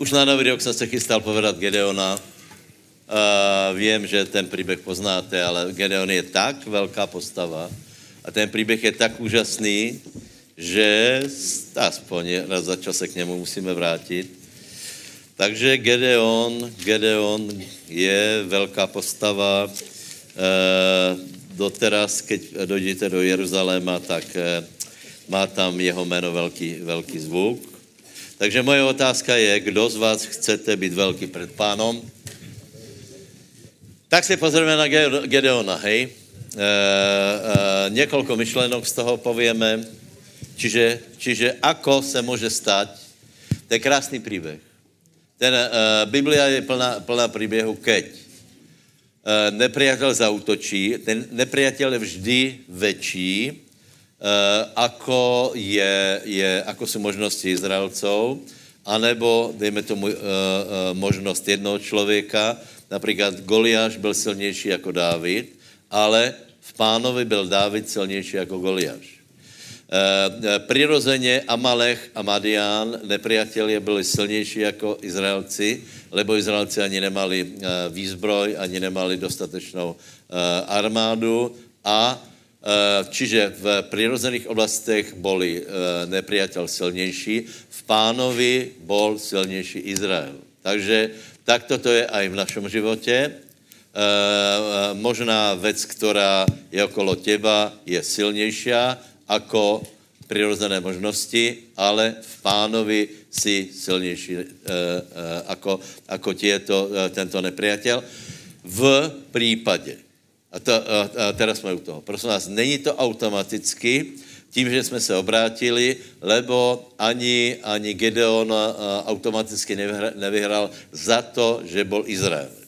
Už na nový rok jsem se chystal povedat Gedeona. Uh, vím, že ten příběh poznáte, ale Gedeon je tak velká postava a ten příběh je tak úžasný, že aspoň raz za čas se k němu musíme vrátit. Takže Gedeon, Gedeon je velká postava. E, doteraz, keď dojdete do Jeruzaléma, tak e, má tam jeho jméno velký, velký zvuk. Takže moje otázka je, kdo z vás chcete být velký před pánom? Tak si pozrieme na Gedeona, hej. E, e, několik myšlenok z toho povieme. Čiže, čiže ako se může stát, to je krásný příběh. Ten, e, Biblia je plná, plná příběhu, keď e, nepriateľ zautočí, ten nepriateľ je vždy väčší, e, ako, je, je, ako jsou možnosti Izraelcov, anebo, dejme tomu, e, e, možnost jednoho člověka, Například Goliáš byl silnější jako Dávid, ale v pánovi byl Dávid silnější jako Goliáš. Přirozeně Amalech a Madián, nepriatelé, byli silnější jako Izraelci, lebo Izraelci ani nemali výzbroj, ani nemali dostatečnou armádu a Čiže v přirozených oblastech boli nepriateľ silnější, v pánovi bol silnější Izrael. Takže tak toto je aj v našem životě. E, e, možná věc, která je okolo teba, je silnější ako přirozené možnosti, ale v pánovi si silnější e, e, ako, ako tieto, e, tento nepriateľ. V případě, a, to, a, teraz jsme u toho, prosím vás, není to automaticky, tím, že jsme se obrátili, lebo ani, ani Gedeon automaticky nevyhral za to, že byl Izrael.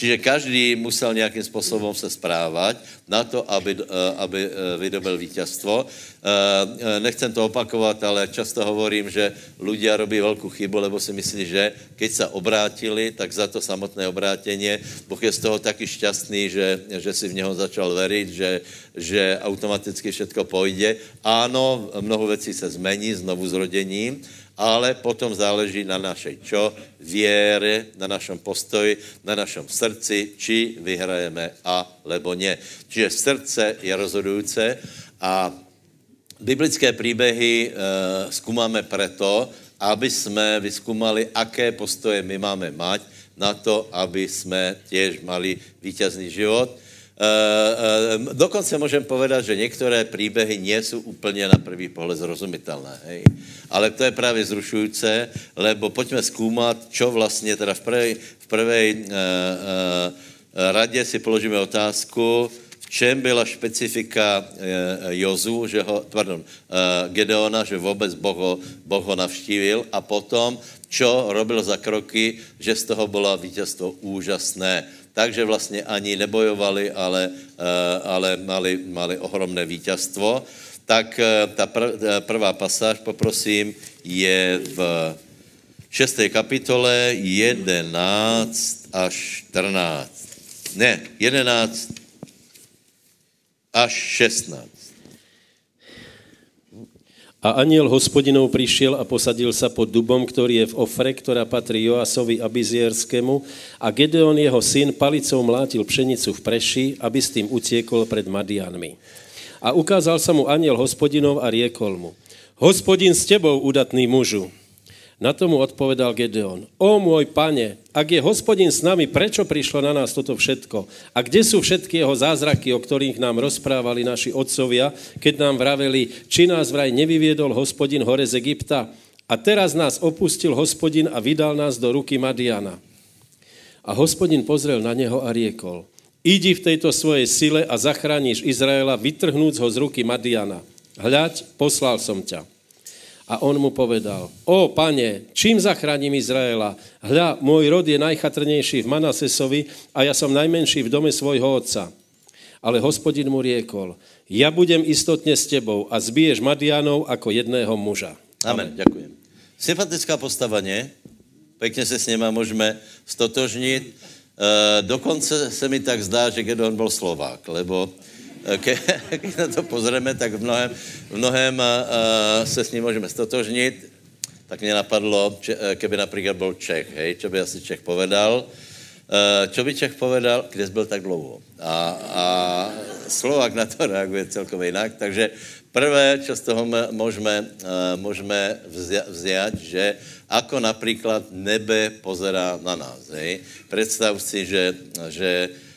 Čiže každý musel nějakým způsobem se správat na to, aby, eh, aby eh, vydobil vítězstvo. Eh, nechcem to opakovat, ale často hovorím, že ľudia robí velkou chybu, lebo si myslí, že keď se obrátili, tak za to samotné obrátěně, Boh je z toho taky šťastný, že, že si v něho začal veriť, že, že automaticky všetko pojde. Áno, mnoho věcí se zmení znovu zrodením, ale potom záleží na našej čo? Věre, na našem postoji, na našem srdci, či vyhrajeme a lebo ne. Čiže srdce je rozhodující a biblické příběhy e, zkoumáme preto, aby jsme vyskúmali, aké postoje my máme mať na to, aby jsme těž mali vítězný život Uh, uh, dokonce můžem povedat, že některé příběhy nejsou úplně na první pohled zrozumitelné. Hej. Ale to je právě zrušující, lebo pojďme zkoumat, čo vlastně teda v prvej, v prvej uh, radě si položíme otázku, v čem byla specifika uh, Jozu, že ho, pardon, Gedeona, že vůbec Boh ho, boh ho navštívil a potom, čo robil za kroky, že z toho bylo vítězstvo úžasné takže vlastně ani nebojovali, ale, eh, ale mali, mali ohromné vítězstvo. Tak eh, ta eh, prvá pasáž, poprosím, je v 6. kapitole 11 až 14. Ne, 11 až 16. A aniel hospodinov prišiel a posadil sa pod dubom, ktorý je v Ofre, ktorá patrí Joasovi Abizierskému a Gedeon, jeho syn, palicou mlátil pšenicu v preši, aby s tým utiekol pred Madianmi. A ukázal sa mu aniel hospodinov a riekol mu, hospodin s tebou, udatný mužu. Na tomu odpovedal Gedeon, o môj pane, ak je hospodin s nami, prečo prišlo na nás toto všetko? A kde sú všetky jeho zázraky, o ktorých nám rozprávali naši otcovia, keď nám vraveli, či nás vraj nevyviedol hospodin hore z Egypta? A teraz nás opustil hospodin a vydal nás do ruky Madiana. A hospodin pozrel na něho a riekol, idi v tejto svojej sile a zachráníš Izraela, vytrhnúc ho z ruky Madiana. Hľaď, poslal som ťa. A on mu povedal, o pane, čím zachráním Izraela? Hľa, môj rod je najchatrnejší v Manasesovi a ja som najmenší v dome svojho otca. Ale hospodin mu riekol, ja budem istotne s tebou a zbiješ Madianov ako jedného muža. Amen, Amen. ďakujem. Sympatická postava, nie? Pekne se s něma můžeme stotožnit. E, dokonce se mi tak zdá, že Gedon byl Slovák, lebo ke, když na to pozrieme, tak v mnohem, v mnohem uh, se s ním můžeme stotožnit. tak mě napadlo, če, eh, keby například byl Čech, hej, čo by asi Čech povedal, uh, by Čech povedal, kde byl tak dlouho. A, a Slovak na to reaguje celkově jinak, takže prvé, čo z toho můžeme, uh, můžeme vziať, že ako například nebe pozerá na nás. Hej. Představ si, že, že uh,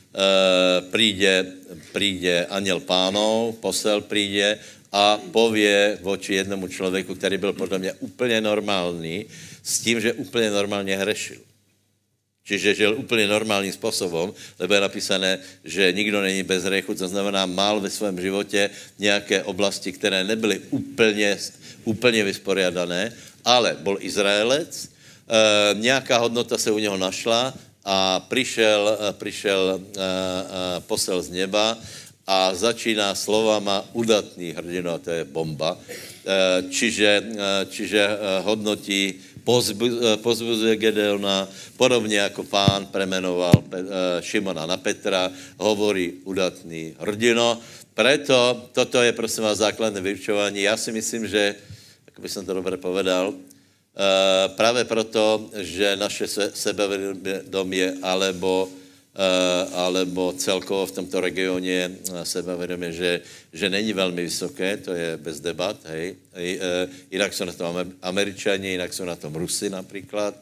príde, príde aniel pánov, posel príde a pově voči jednomu člověku, který byl podle mě úplně normální, s tím, že úplně normálně hrešil. Čiže žil úplně normálním způsobem, lebo je napísané, že nikdo není bez hřechu, to znamená, mal ve svém životě nějaké oblasti, které nebyly úplně, úplně vysporiadané, ale byl Izraelec, e, nějaká hodnota se u něho našla a přišel, přišel e, e, posel z neba, a začíná slovama udatný hrdino, to je bomba. Eh, čiže, eh, čiže eh, hodnotí, pozbuzuje Gedeona, podobně jako pán premenoval Šimona na Petra, hovorí udatný hrdino. Preto toto je prosím vás základné vyučování. Já si myslím, že, jak by som to dobře povedal, právě proto, že naše sebevědomí alebo Eh, alebo celkovo v tomto regioně eh, sebevědomě, že, že není velmi vysoké, to je bez debat, hej. Eh, jinak jsou na tom Američani, jinak jsou na tom Rusy například.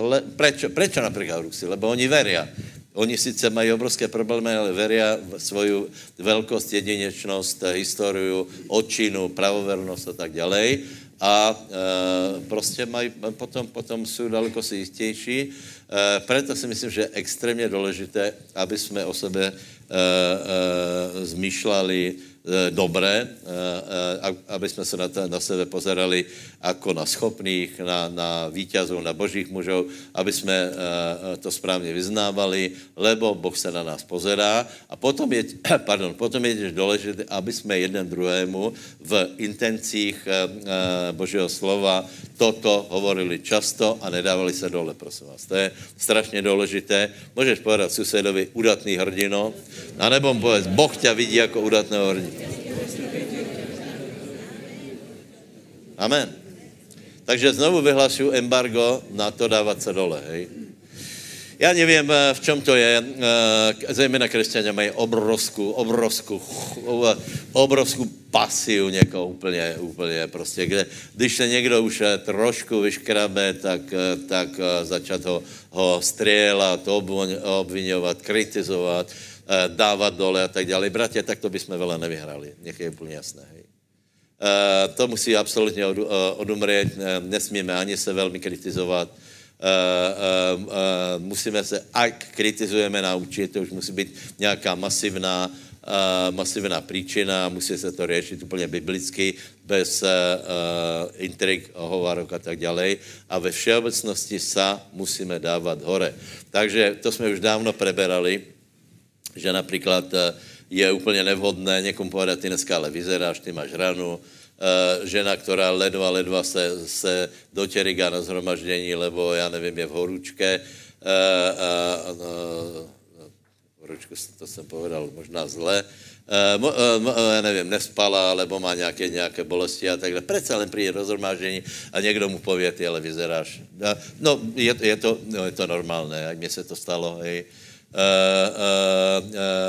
Le, prečo, prečo například Rusy? Lebo oni veria. Oni sice mají obrovské problémy, ale veria svoju velkost, jedinečnost, historiu, očinu, pravovernost a tak dále. A e, prostě mají, potom, potom jsou daleko si jistější Eh, proto si myslím, že je extrémně důležité, aby jsme o sebe eh, eh, zmýšleli dobré, aby jsme se na, to, na sebe pozerali jako na schopných, na, na vítězů, na božích mužů, aby jsme to správně vyznávali, lebo Boh se na nás pozerá. A potom je, pardon, potom je důležité, aby jsme jeden druhému v intencích Božího slova toto hovorili často a nedávali se dole, prosím vás. To je strašně důležité. Můžeš povedat susedovi udatný hrdino, anebo mu povedz, Boh tě vidí jako udatného hrdinu. Amen. Takže znovu vyhlašuju embargo na to dávat se dole, hej. Já nevím, eh, v čem to je. Eh, zejména křesťané mají obrovskou, obrovskou, obrovskou pasiu někoho úplně, úplně prostě, kde, když se někdo už eh, trošku vyškrabe, tak, tak začat ho, ho střílet, obvinovat, kritizovat, dávat dole a tak dále. Bratě, tak to bychom vele nevyhrali. Nech je úplně jasné. Hej. To musí absolutně odumřít, nesmíme ani se velmi kritizovat, musíme se, ak kritizujeme naučit, to už musí být nějaká masivná, masivná příčina, musí se to řešit úplně biblicky, bez uh, intrik, hovarok a tak dále. A ve všeobecnosti sa musíme dávat hore. Takže to jsme už dávno preberali, že například je úplně nevhodné někomu povedat, ty dneska ale vyzeráš, ty máš ranu, Eh, žena, která ledva, ledva se, se dotěriga na zhromaždění, lebo já nevím, je v horúčke. Uh, uh, horúčku, to jsem povedal možná zle. Já nevím, nespala, alebo má nějaké, nějaké bolesti a takhle. Přece len přijde do zhromaždění a někdo mu pově, ty ale vyzeráš. No, je, je, to, no, je to normálné, mně se to stalo, hej.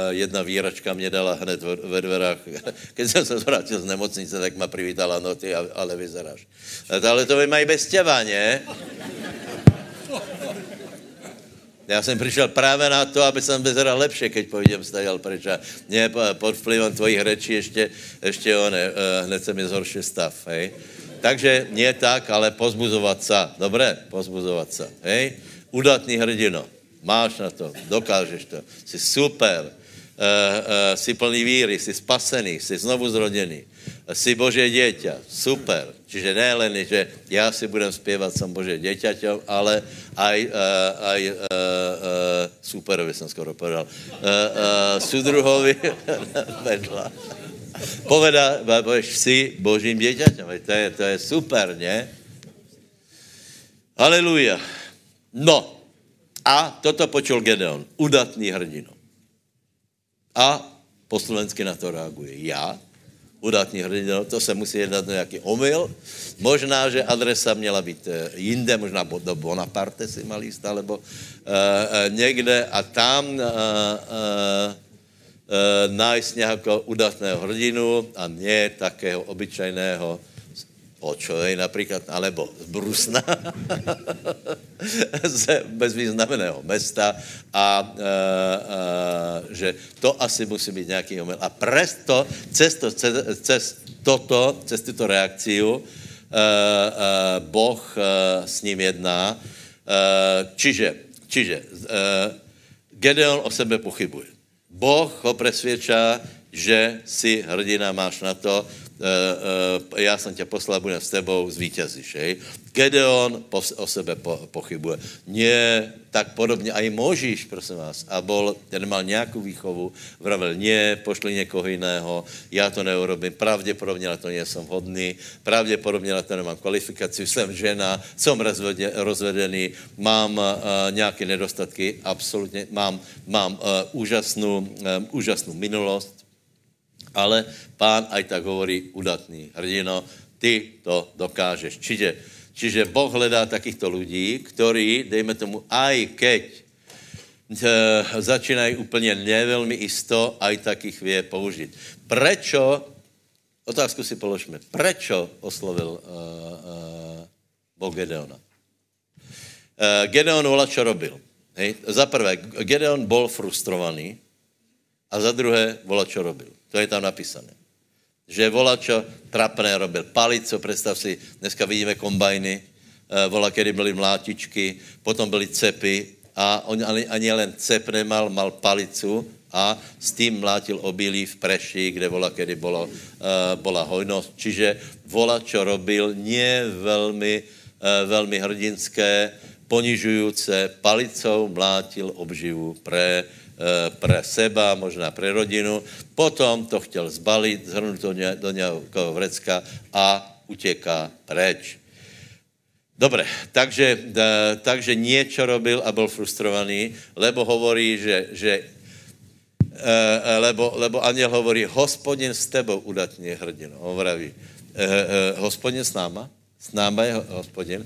Jedna výračka mě dala hned ve dverách. Když jsem se vrátil z nemocnice, tak ma privítala, no ty, ale vyzeráš. Ale to vy mají bez těva, ne? Já jsem přišel právě na to, aby jsem vyzeral lepše, keď půjdem stajal pryč. A mě pod vplyvem tvojich řečí ještě, ještě on, hned se mi zhoršil stav, hej. Takže nie tak, ale pozbuzovat se. Dobré? Pozbuzovat se, hej. Udatný hrdino. Máš na to, dokážeš to. Jsi super, uh, uh, jsi plný víry, jsi spasený, jsi znovu zrodený, jsi Bože dieťa, super. Čiže ne len, že já si budem zpěvat, jsem Bože dieťaťom, ale aj, uh, aj uh, uh, superovi jsem skoro povedal, uh, uh, sudruhovi vedla. Poveda, pověš, jsi Božím dieťaťom, to je, to je super, ne? Aleluja. No, a toto počul Gedeon, udatný hrdino. A po slovensky na to reaguje. Já, udatní hrdino, to se musí jednat nějaký omyl. Možná, že adresa měla být eh, jinde, možná do Bonaparte si mal jít, alebo uh, někde a tam uh, uh, uh, nájsť nějakého udatného hrdinu a ne takého obyčajného Očovej například, alebo z Brusna, z bezvýznamenného mesta a, a, a že to asi musí být nějaký omyl. A presto, cez, to, cez, cez toto, cez tuto reakciu, a, Boh s ním jedná. A, čiže, čiže a, Gedeon o sebe pochybuje. Boh ho presvědčá, že si hrdina máš na to, uh, uh, já jsem tě poslal, budem s tebou, zvítězíš. Hej? Gedeon po, o sebe po, pochybuje. Nie, tak podobně a i Možíš, prosím vás, a bol, ten mal nějakou výchovu, vravel, nie, pošli někoho jiného, já to neurobím, pravděpodobně na to nejsem hodný, pravděpodobně na to nemám kvalifikaci, jsem žena, jsem rozvede, rozvedený, mám uh, nějaké nedostatky, absolutně, mám, mám uh, úžasnou, uh, úžasnou minulost, ale pán aj tak hovorí, udatný hrdino, ty to dokážeš. Čiže, čiže Boh hledá takýchto lidí, ktorí, dejme tomu, aj keď e, začínají úplně nevelmi isto, aj takých vie použít. Prečo, otázku si položme, prečo oslovil uh, uh, Boh Gedeona? Uh, Gedeon volá, čo robil. Hej? Za prvé, Gedeon bol frustrovaný a za druhé volá, čo robil. To je tam napísané. Že volačo trapné robil palico, představ si, dneska vidíme kombajny, eh, vola, kedy byly mlátičky, potom byly cepy a on ani, ani len cep nemal, mal palicu a s tím mlátil obilí v Preši, kde vola, kedy bolo, uh, bola hojnost. Čiže vola, čo robil, nie velmi, uh, velmi hrdinské, ponižujúce, palicou mlátil obživu pre Eh, pre seba, možná pre rodinu. Potom to chtěl zbalit, zhrnout to do nějakého vrecka a utěká preč. Dobre, takže, eh, takže niečo robil a byl frustrovaný, lebo hovorí, že, že eh, lebo, lebo aniel hovorí, hospodin s tebou udatně hrdino. On vraví, hospodin s náma, s náma je hospodin.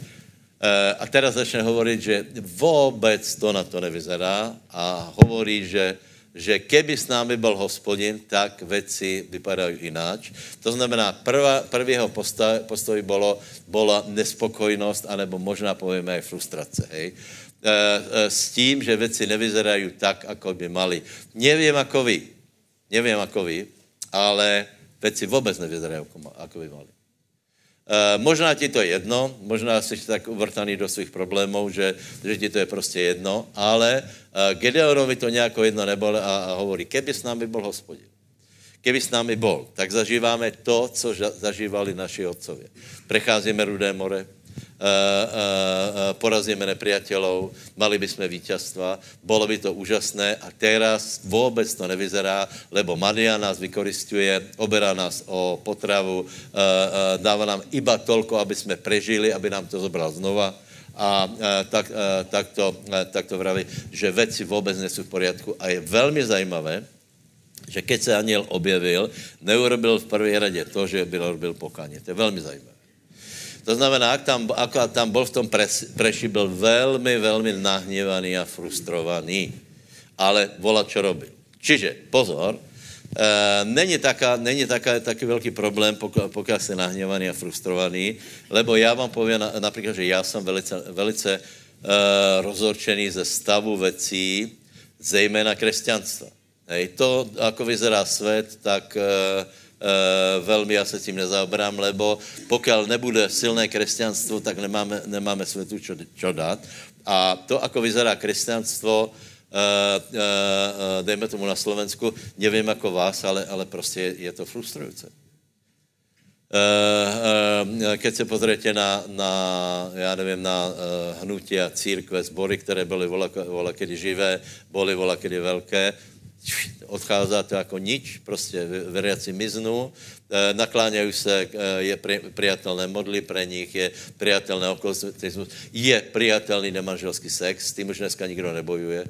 Eh, a teraz začne hovoriť, že vůbec to na to nevyzerá a hovorí, že, že keby s námi byl hospodin, tak věci vypadají ináč. To znamená, prvá, prvého postoj, postoj bolo, bola nespokojnost, anebo možná povieme aj frustrace. Hej? E, e, s tím, že věci nevyzerají tak, ako by mali. Nevím, ako vy, nevím, ako vy, ale věci vůbec nevyzerají, ako by mali. Uh, možná ti to je jedno, možná jsi tak uvrtaný do svých problémů, že, že ti to je prostě jedno, ale uh, Gedeonovi to nějako jedno nebylo a, a hovorí, keby s námi byl hospodin, keby s námi byl, tak zažíváme to, co zažívali naši otcově. Precházíme Rudé more, Eh, eh, porazíme nepriateľov, mali by sme víťazstva, bolo by to úžasné a teraz vůbec to nevyzerá, lebo Madia nás vykoristuje, oberá nás o potravu, eh, dává nám iba tolko, aby jsme prežili, aby nám to zobral znova a tak, tak, to, tak to vraví, že věci vůbec nejsou v poriadku a je velmi zajímavé, že keď se aniel objevil, neurobil v prvé radě to, že by robil pokáně. To je velmi zajímavé. To znamená, ak tam, ak tam bol v tom preši, byl velmi, velmi nahněvaný a frustrovaný. Ale vola, čo robil. Čiže, pozor, e, není, taká, není taká, taký velký problém, pokud, pokud jste nahněvaný a frustrovaný, lebo já vám povím na, například, že já jsem velice, velice e, rozhorčený ze stavu věcí, zejména křesťanstva. Hej, to, ako vyzerá svět, tak e, velmi já se tím nezaobrám, lebo pokud nebude silné křesťanstvo, tak nemáme, nemáme světu čo, čo dát. A to, ako vyzerá křesťanstvo, uh, uh, dejme tomu na Slovensku, nevím jako vás, ale, ale prostě je, je to frustrující. Keď se pozriete na, na já nevím, na hnutí a církve, sbory, které byly vola, vola kedy živé, byly vola kedy velké, odchází to jako nič, prostě veriaci miznou, e, nakláňají se, e, je přijatelné modly pre nich, je přijatelné okolostní, je přijatelný nemanželský sex, s tím už dneska nikdo nebojuje. E,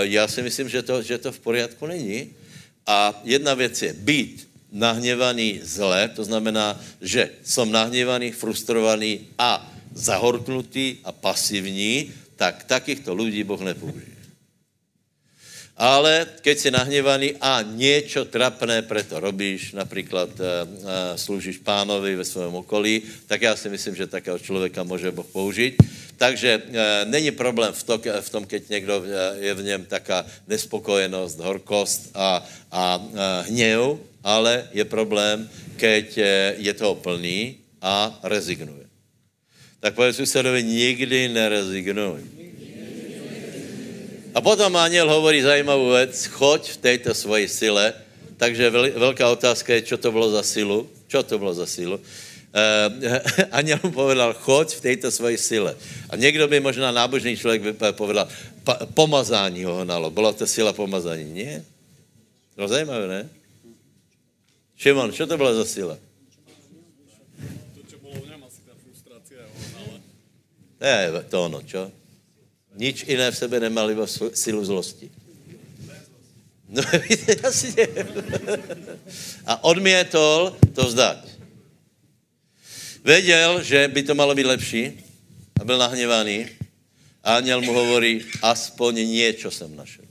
já si myslím, že to, že to v poriadku není. A jedna věc je být nahněvaný zle, to znamená, že jsem nahněvaný, frustrovaný a zahorknutý a pasivní, tak takýchto lidí Boh nepoužije. Ale keď si nahněvaný a něco trapné preto robíš, například uh, sloužíš pánovi ve svém okolí, tak já si myslím, že takého člověka může Boh použít. Takže uh, není problém v, v tom, keď někdo je v něm taká nespokojenost, horkost a, a hněv, ale je problém, keď je toho plný a rezignuje. Tak povedz susedovi, nikdy nerezignuj. A potom aniel hovorí zajímavou věc, choď v této svoji sile, takže velká otázka je, co to bylo za silu, čo to bylo za silu. Uh, aniel mu povedal, choď v této svoji sile. A někdo by možná nábožný člověk by povedal, pa, pomazání ho hnalo. Byla to sila pomazání? Ne? No zajímavé, ne? Šimon, co to byla za sila? To, čo bylo v něm, asi ta frustrace hnala. To je to ono, čo? Nič jiné v sebe nemali silu zlosti. No, jasně. A odmětol to vzdať. Věděl, že by to malo být lepší a byl nahněvaný. A aniel mu hovorí, aspoň něco jsem našel.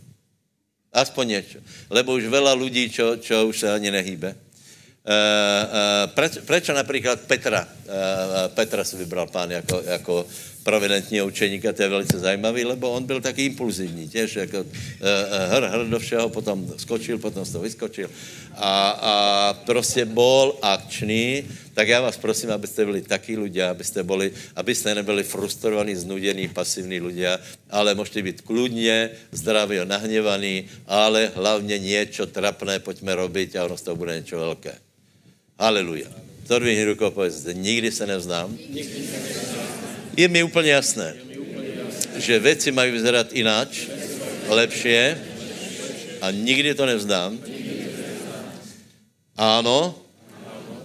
Aspoň něco. Lebo už veľa lidí, čo, čo už se ani nehýbe. Uh, uh, preč, prečo například Petra, uh, Petra si vybral pán jako, jako providentního učeníka, to je velice zajímavý, lebo on byl taky impulzivní, těž jako uh, hr, hr do všeho, potom skočil, potom z toho vyskočil a, a prostě bol akčný, tak já vás prosím, abyste byli taky ľudia, abyste, boli, abyste nebyli frustrovaní, znudení, pasivní ľudia, ale můžete být kludně, zdraví a nahněvaný, ale hlavně něco trapné pojďme robit a ono z toho bude něco velké. Haleluja. Zodvihni rukou, nikdy se nevzdám. Nikdy se nevzdám je mi úplně jasné, že věci mají vyzerat lepší a nikdy to nevzdám. Ano,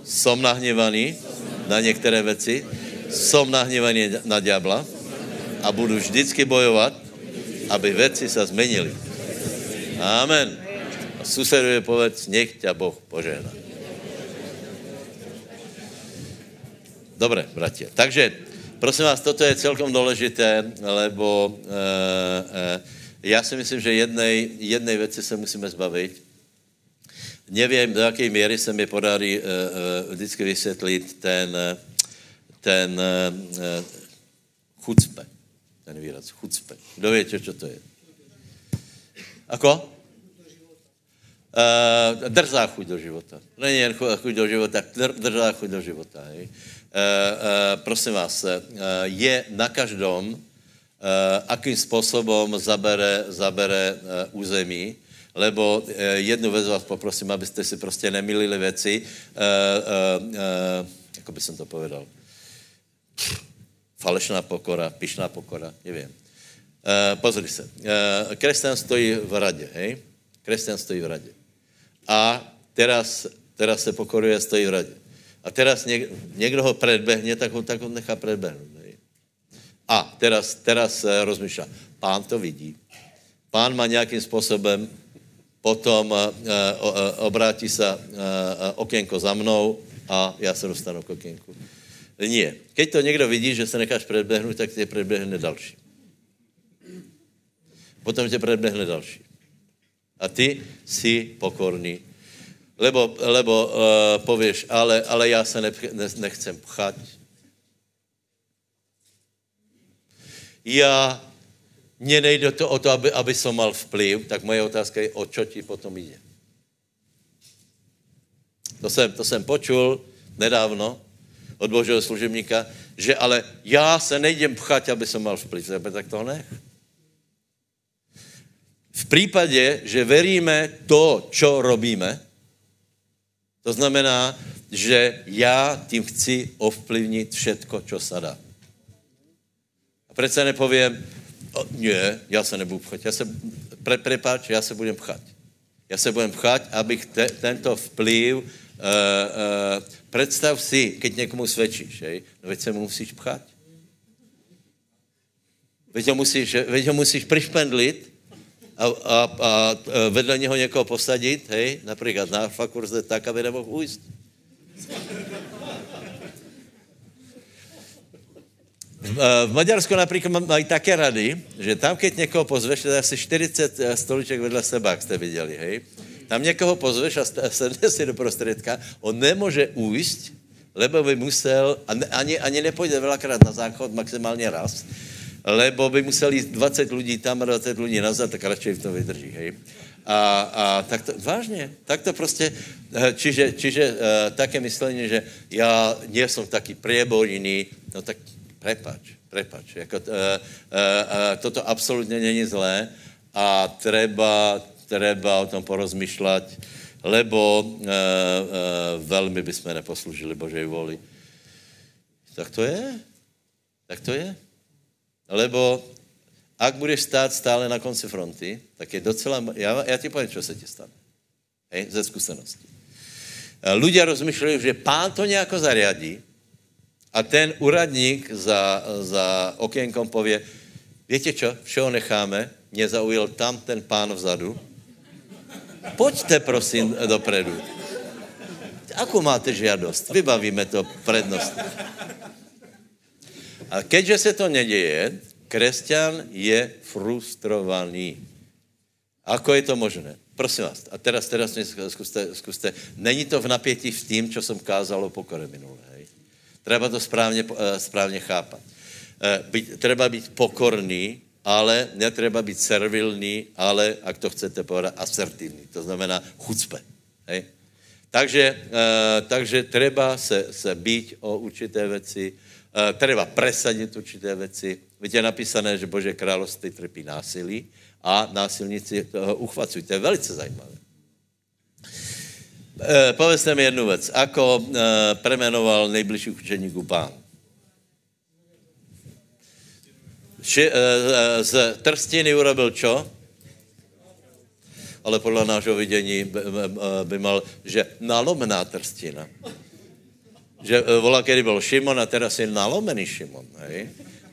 jsem nahněvaný na některé věci, jsem nahněvaný na ďábla a budu vždycky bojovat, aby věci se změnily. Amen. A suseduje povedz, nech tě Boh požehná. Dobré, bratě. Takže Prosím vás, toto je celkom důležité, lebo e, e, já si myslím, že jednej, jednej věci se musíme zbavit. Nevím, do jaké míry se mi podarí e, e, vždycky vysvětlit ten, ten e, chucpe. Ten výraz, chucpe. Kdo ví, co to je? Ako? Uh, drzá chuť do života. Není jen chuť do života, drzá chuť do života. Hej. Eh, eh, prosím vás, eh, je na každom, akým způsobem zabere, zabere území, lebo jednu věc vás poprosím, abyste si prostě nemilili věci, jako by jsem to povedal, falešná pokora, pišná pokora, nevím. Pozri se, křesťan stojí v radě, hej? Křesťan stojí v radě. A teraz, teraz se pokoruje stojí v radě. A teraz něk, někdo ho predbehne, tak ho, tak ho nechá predbehnout. A teraz, teraz uh, rozmýšlá, pán to vidí. Pán má nějakým způsobem, potom uh, uh, obrátí se okénko za mnou a já se dostanu k okénku. Nie. Keď to někdo vidí, že se necháš predbehnout, tak tě predbehne další. Potom tě predbehne další. A ty jsi pokorný Lebo, lebo uh, pověš, ale, ale já se ne, ne, nechcem pchat. Já, mně nejde to o to, aby, aby som mal vplyv, tak moje otázka je, o čo ti potom jde. To jsem, to jsem počul nedávno od božího služebníka, že ale já se nejdem pchat, aby som mal vplyv. Tak to nech. V případě, že veríme to, čo robíme, to znamená, že já tím chci ovplyvnit všetko, co se dá. A se nepovím, ne, já se nebudu pchat, já se, pre, prepáč, já se budem pchat. Já se budem pchat, abych te, tento vplyv, uh, uh, představ si, keď někomu svědčíš, hej, no veď se mu musíš pchat. Veď ho musíš, veď ho musíš prišpendlit, a, a, a vedle něho někoho posadit, hej, například na fakurze tak, aby nemohl ujít. V Maďarsku například mají také rady, že tam, keď někoho pozveš, to je asi 40 eh, stoliček vedle sebe, jak jste viděli, hej, tam někoho pozveš a sedne si do prostředka, on nemůže ujít, lebo by musel, ani, ani nepojde velakrát na záchod, maximálně raz, lebo by musel jít 20 lidí tam a 20 lidí nazad, tak radši v tom vydrží, hej. A, a tak to, vážně, tak to prostě, eh, čiže, čiže uh, také myslení, že já nie som taký prieborný, no tak prepač, prepač. Jako, uh, uh, uh, toto absolutně není zlé a treba, treba o tom porozmýšlet, lebo uh, uh, velmi bychom neposlužili Božej voli. Tak to je. Tak to je. Lebo ak budeš stát stále na konci fronty, tak je docela... Já, já ti povím, co se ti stane. Hej, ze zkušenosti. Ľudia rozmýšlejí, že pán to nějako zariadí a ten uradník za, za okénkom pově, víte čo, všeho necháme, mě zaujel tam ten pán vzadu, pojďte prosím dopredu. Akou máte žiadost? Vybavíme to prednostně. A keďže se to neděje, křesťan je frustrovaný. Ako je to možné? Prosím vás, a teraz, teraz mě zkuste, zkuste. Není to v napětí v tím, co jsem kázal o pokore minulé. Hej? Treba to správně, eh, správně chápat. Eh, být, treba být pokorný, ale netreba být servilný, ale, ak to chcete povedat, asertivní. To znamená chucpe. Hej? Takže, uh, takže treba se, se být o určité věci, treba presadit určité věci. Víte, je napísané, že Bože království trpí násilí a násilníci toho uchvacují. To je velice zajímavé. E, povedzte mi jednu věc. Ako premenoval nejbližší? Či, e, z trstiny urobil čo? Ale podle nášho vidění by, by mal, že nalomná trstina. Že volá, kedy byl Šimon a teraz je nalomený Šimon. Hej?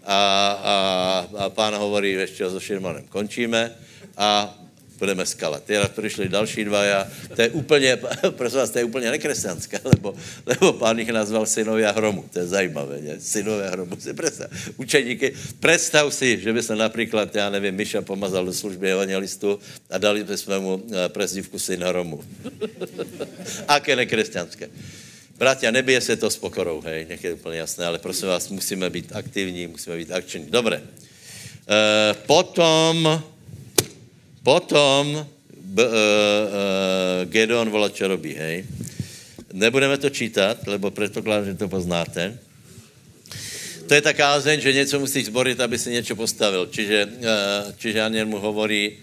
a, a, a pán hovorí, ještě so Širmanem končíme a budeme skalat. Teda přišli další dva, já, to je úplně, prosím vás, to je úplně nekresťanské, lebo, lebo pán jich nazval synovia hromu. To je zajímavé, ne? Synovia hromu. Si představ, učeníky, představ si, že by se například, já nevím, Miša pomazal do služby evangelistu a dali bychom mu eh, prezdívku syn hromu. Aké nekresťanské. Bratia, nebije se to s pokorou, hej, nech je úplně jasné, ale prosím vás, musíme být aktivní, musíme být akční. Dobré. E, potom, potom b, e, e, Gedeon volá, čo robí, hej. Nebudeme to čítat, lebo předpokládám, že to poznáte. To je ta kázeň, že něco musíš zborit, aby si něco postavil. Čiže, čiže Aniel mu hovorí,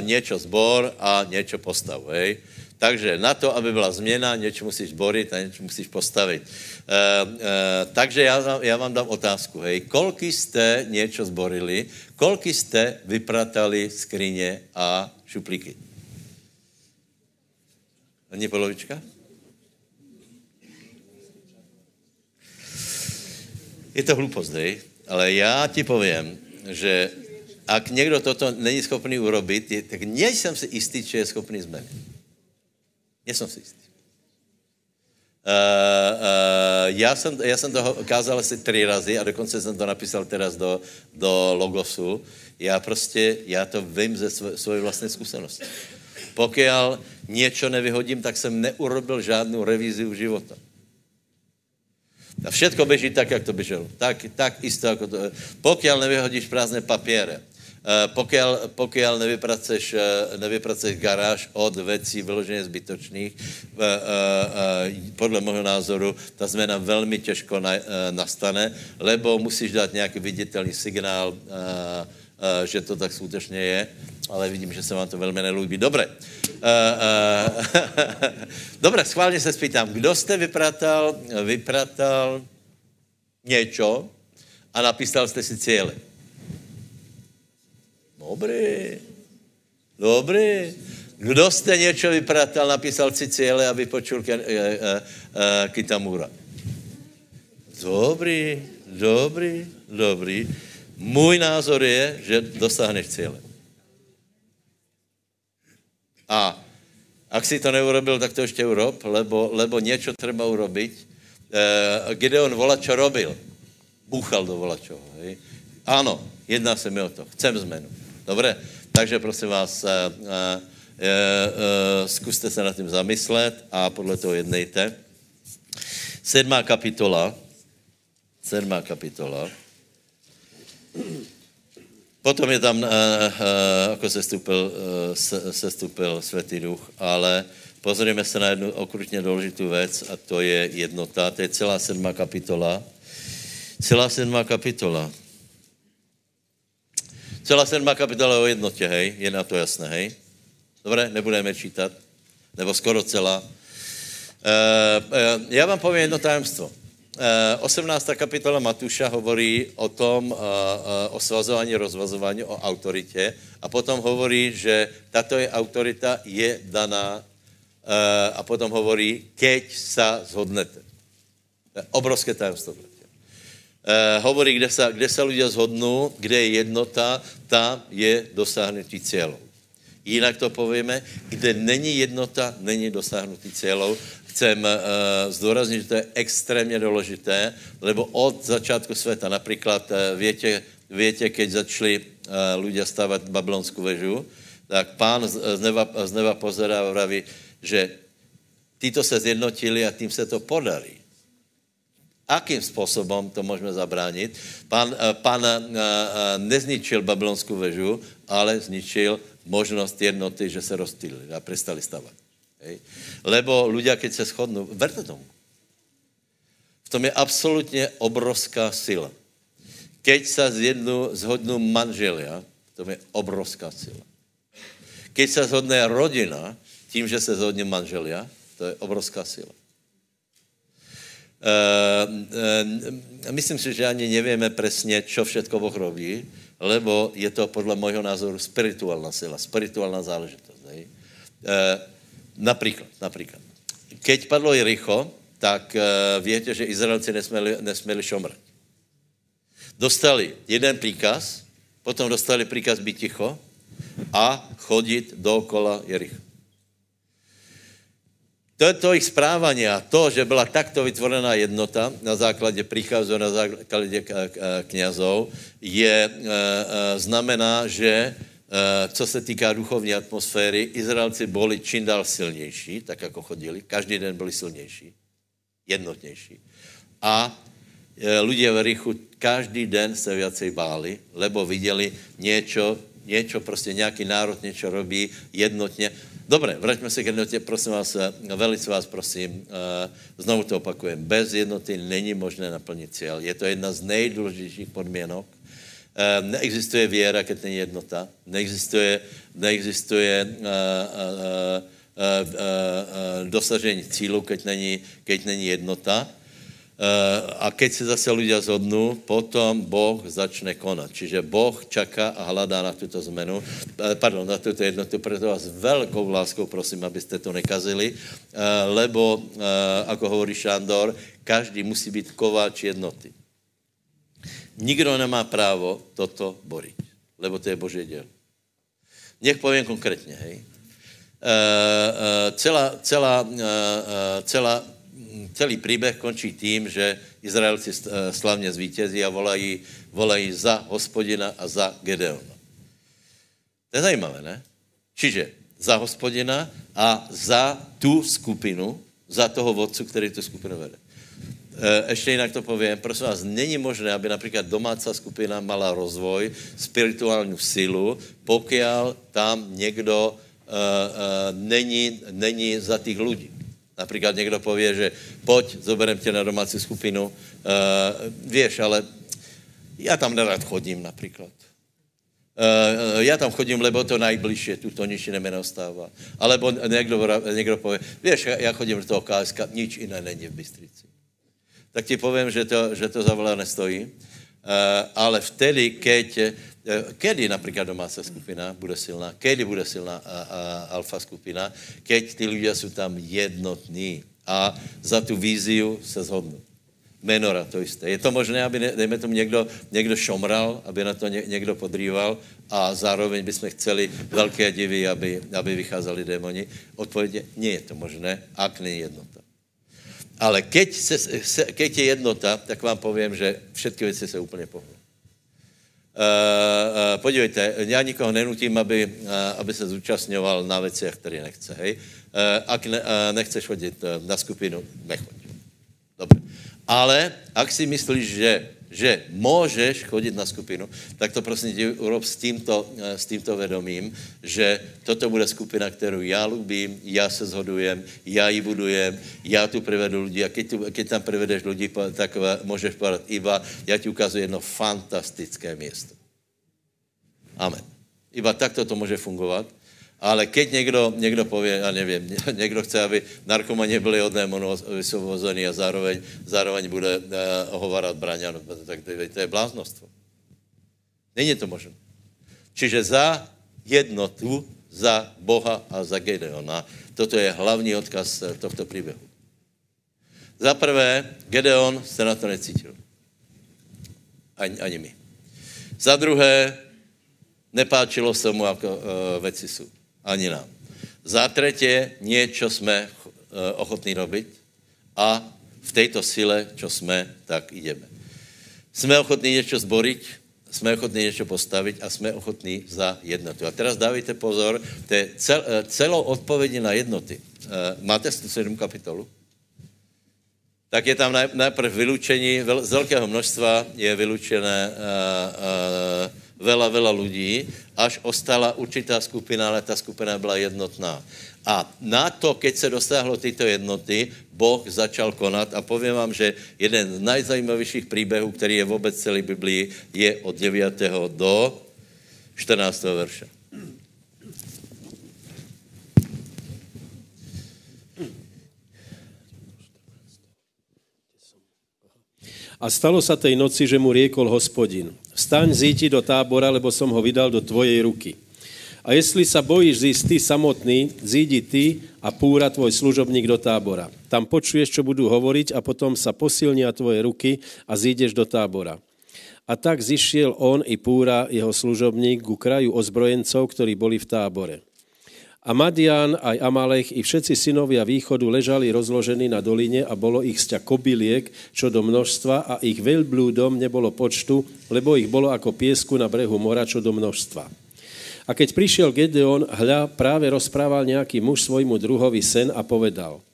něco zbor a něco postav, hej. Takže na to, aby byla změna, něco musíš borit a něco musíš postavit. E, e, takže já, já vám dám otázku. Hej, kolky jste něco zborili, kolky jste vypratali skrině a šuplíky? Ani polovička? Je to hlupost, hej? ale já ti povím, že ak někdo toto není schopný urobit, tak nejsem si jistý, že je schopný změnit. Nejsem si jistý. Uh, uh, já, jsem, já jsem to kázal asi tři razy a dokonce jsem to napísal teraz do, do Logosu. Já prostě, já to vím ze své, vlastní zkušenosti. Pokud něco nevyhodím, tak jsem neurobil žádnou revízi u života. A všetko běží tak, jak to běželo. Tak, tak isto, jako to. Pokud nevyhodíš prázdné papíry, Eh, pokud, pokud nevypraceš, eh, nevypraceš garáž od věcí vyloženě zbytočných, eh, podle mého názoru ta změna velmi těžko nastane, lebo musíš dát nějaký viditelný signál, že to tak skutečně je, ale vidím, že se vám to velmi nelíbí. Dobré. Dobré, schválně se spýtám, kdo jste vypratal, vypratal něco a napísal jste si cíle? Dobrý. Dobrý. Kdo jste něco vypratal, napísal si cíle a vypočul e, e, e, Kitamura. Dobrý, dobrý, dobrý. Můj názor je, že dosáhneš cíle. A ak si to neurobil, tak to ještě urob, lebo, lebo něco treba urobiť. E, Gideon volačo robil. Búchal do volačoho. Ano, jedná se mi o to. Chcem zmenu. Dobre? Takže prosím vás, e, e, e, zkuste se nad tím zamyslet a podle toho jednejte. Sedmá kapitola. Sedmá kapitola. Potom je tam, jako sestupil, uh, se, sestupil Světý duch, ale pozrieme se na jednu okrutně důležitou věc a to je jednota. To je celá sedmá kapitola. Celá sedmá kapitola. Celá sedmá kapitola o jednotě, hej? Je na to jasné, hej? Dobré, nebudeme čítat. Nebo skoro celá. Uh, uh, já vám povím jedno tajemstvo. 18. Eh, kapitola Matuša hovorí o tom, eh, o svazování, rozvazování, o autoritě a potom hovorí, že tato je autorita je daná a potom hovorí, keď sa zhodnete. Obrovské tajemstvo. Hovorí, kde sa, kde sa ľudia zhodnú, kde je jednota, tam je dosáhnutý cieľov. Jinak to povíme, kde není jednota, není dosáhnutý cieľov chcem uh, zdůraznit, že to je extrémně důležité, lebo od začátku světa, například uh, větě, větě, keď začali uh, ľudia stavať babylonskou vežu, tak pán z, z, neba, z neba pozerá a vraví, že títo se zjednotili a tím se to podarí. Akým způsobem to můžeme zabránit? Pán, pán nezničil babylonskou vežu, ale zničil možnost jednoty, že se rozstýlili a přestali stavat. Hej. Lebo ľudia, keď se shodnú, verte tomu. V tom je absolutně obrovská sila. Keď sa zjednu, zhodnú manželia, v tom je obrovská sila. Keď sa zhodne rodina, tím, že se zhodne manželia, to je obrovská sila. Uh, uh, myslím si, že ani nevíme přesně, čo všetko Boh robí, lebo je to podle mojho názoru spirituálna sila, spirituálna záležitost. Uh, Například, například. Keď padlo Jericho, tak víte, že Izraelci nesměli, nesměli šomrať. Dostali jeden příkaz, potom dostali příkaz být ticho a chodit dookola Jericha. To je to jejich správání a to, že byla takto vytvorená jednota na základě příkazu, na základě knězů, je, znamená, že Eh, co se týká duchovní atmosféry, Izraelci byli čím dál silnější, tak jako chodili, každý den byli silnější, jednotnější. A lidé v Richu každý den se viacej báli, lebo viděli něco, něco, prostě nějaký národ něco robí jednotně. Dobré, vraťme se k jednotě, prosím vás, eh, velice vás prosím, eh, znovu to opakujem, bez jednoty není možné naplnit cíl. Je to jedna z nejdůležitějších podmínek, Ehm, neexistuje věra, keď není jednota. Neexistuje, neexistuje dosažení cílu, keď není, keď není jednota. A keď se zase lidé zhodnou, potom Boh začne konat. Čiže Boh čaká a hledá na tuto zmenu, pardon, na tuto jednotu, proto vás velkou láskou prosím, abyste to nekazili, lebo, ako hovorí Šandor, každý musí být kováč jednoty. Nikdo nemá právo toto boriť, lebo to je Boží děl. Nech povím konkrétně, hej. Celá, celá, celá, celý příběh končí tím, že Izraelci slavně zvítězí a volají, volají za hospodina a za Gedeona. To je zajímavé, ne? Čiže za hospodina a za tu skupinu, za toho vodcu, který tu skupinu vede. Eh, ještě jinak to povím, prosím vás, není možné, aby například domácí skupina mala rozvoj, spirituální sílu, pokud tam někdo uh, uh, není, není za těch lidí. Například někdo pově, že pojď, zoberem tě na domácí skupinu, uh, víš, ale já tam nerad chodím například. Uh, já tam chodím, lebo to najbližší, tu to nič jiné neostává. Alebo někdo, někdo pově, víš, já chodím do toho KSK, nič jiné není v Bystrici tak ti povím, že to, že to za veľa nestojí. Uh, ale vtedy, keď, uh, kedy například domácí skupina bude silná, kedy bude silná uh, uh, alfa skupina, keď ty lidé jsou tam jednotní a za tu víziu se zhodnou. menora, to jisté. Je to možné, aby, dejme tomu, někdo, někdo šomral, aby na to ně, někdo podrýval a zároveň bychom chceli velké divy, aby, aby vycházeli démoni? Odpověď nie je to možné, ak není jednota. Ale keď, se, se, keď je jednota, tak vám povím, že všetky věci se úplně pohnou. Uh, uh, podívejte, já nikoho nenutím, aby, uh, aby se zúčastňoval na věcech, které nechce. Hej? Uh, ak ne, uh, nechceš chodit uh, na skupinu, nechoď. Dobře. Ale ak si myslíš, že, že můžeš chodit na skupinu, tak to prosím tě urob s tímto, eh, s tímto vedomím, že toto bude skupina, kterou já lubím, já se zhodujem, já ji budujem, já tu privedu lidi a keď, tu, keď tam privedeš lidi, tak eh, můžeš povedat Iva, já ti ukazuji jedno fantastické město. Amen. Iba takto to může fungovat. Ale keď někdo, někdo pově, já nevím, někdo chce, aby narkomani byli od démonů vysvobození a zároveň, zároveň bude uh, hovarat braňa, no, tak to, to je bláznostvo. Není to možné. Čiže za jednotu, za Boha a za Gedeona. Toto je hlavní odkaz eh, tohto příběhu. Za prvé, Gedeon se na to necítil. Ani, ani my. Za druhé, nepáčilo se mu, jako uh, veci jsou. Ani nám. Za třetí, něco jsme uh, ochotní robiť a v této sile, čo jsme, tak jdeme. Jsme ochotní něco zboriť, jsme ochotní něco postavit a jsme ochotní za jednotu. A teraz dávajte pozor, to je cel, eh, celou odpovědi na jednoty. Uh, máte 107 kapitolu? Tak je tam najprv vylučení, z velkého množstva je vylučené uh, uh, veľa, veľa ľudí, až ostala určitá skupina, ale ta skupina byla jednotná. A na to, keď se dosáhlo tyto jednoty, Boh začal konat a povím vám, že jeden z najzajímavějších příběhů, který je vůbec celý Biblii, je od 9. do 14. verše. A stalo sa tej noci, že mu riekol hospodin, vstaň, zíti do tábora, lebo som ho vydal do tvojej ruky. A jestli sa bojíš zísť ty samotný, zídi ty a púra tvoj služobník do tábora. Tam počuješ, čo budú hovoriť a potom sa posilnia tvoje ruky a zídeš do tábora. A tak zišiel on i púra, jeho služobník, ku kraju ozbrojencov, ktorí boli v tábore. A Madian, aj Amalech, i všetci synovia východu ležali rozložení na doline a bolo ich sťa kobyliek, čo do množstva a ich veľblúdom nebolo počtu, lebo ich bolo ako piesku na brehu mora, čo do množstva. A keď prišiel Gedeon, hľa, práve rozprával nejaký muž svojmu druhovi sen a povedal –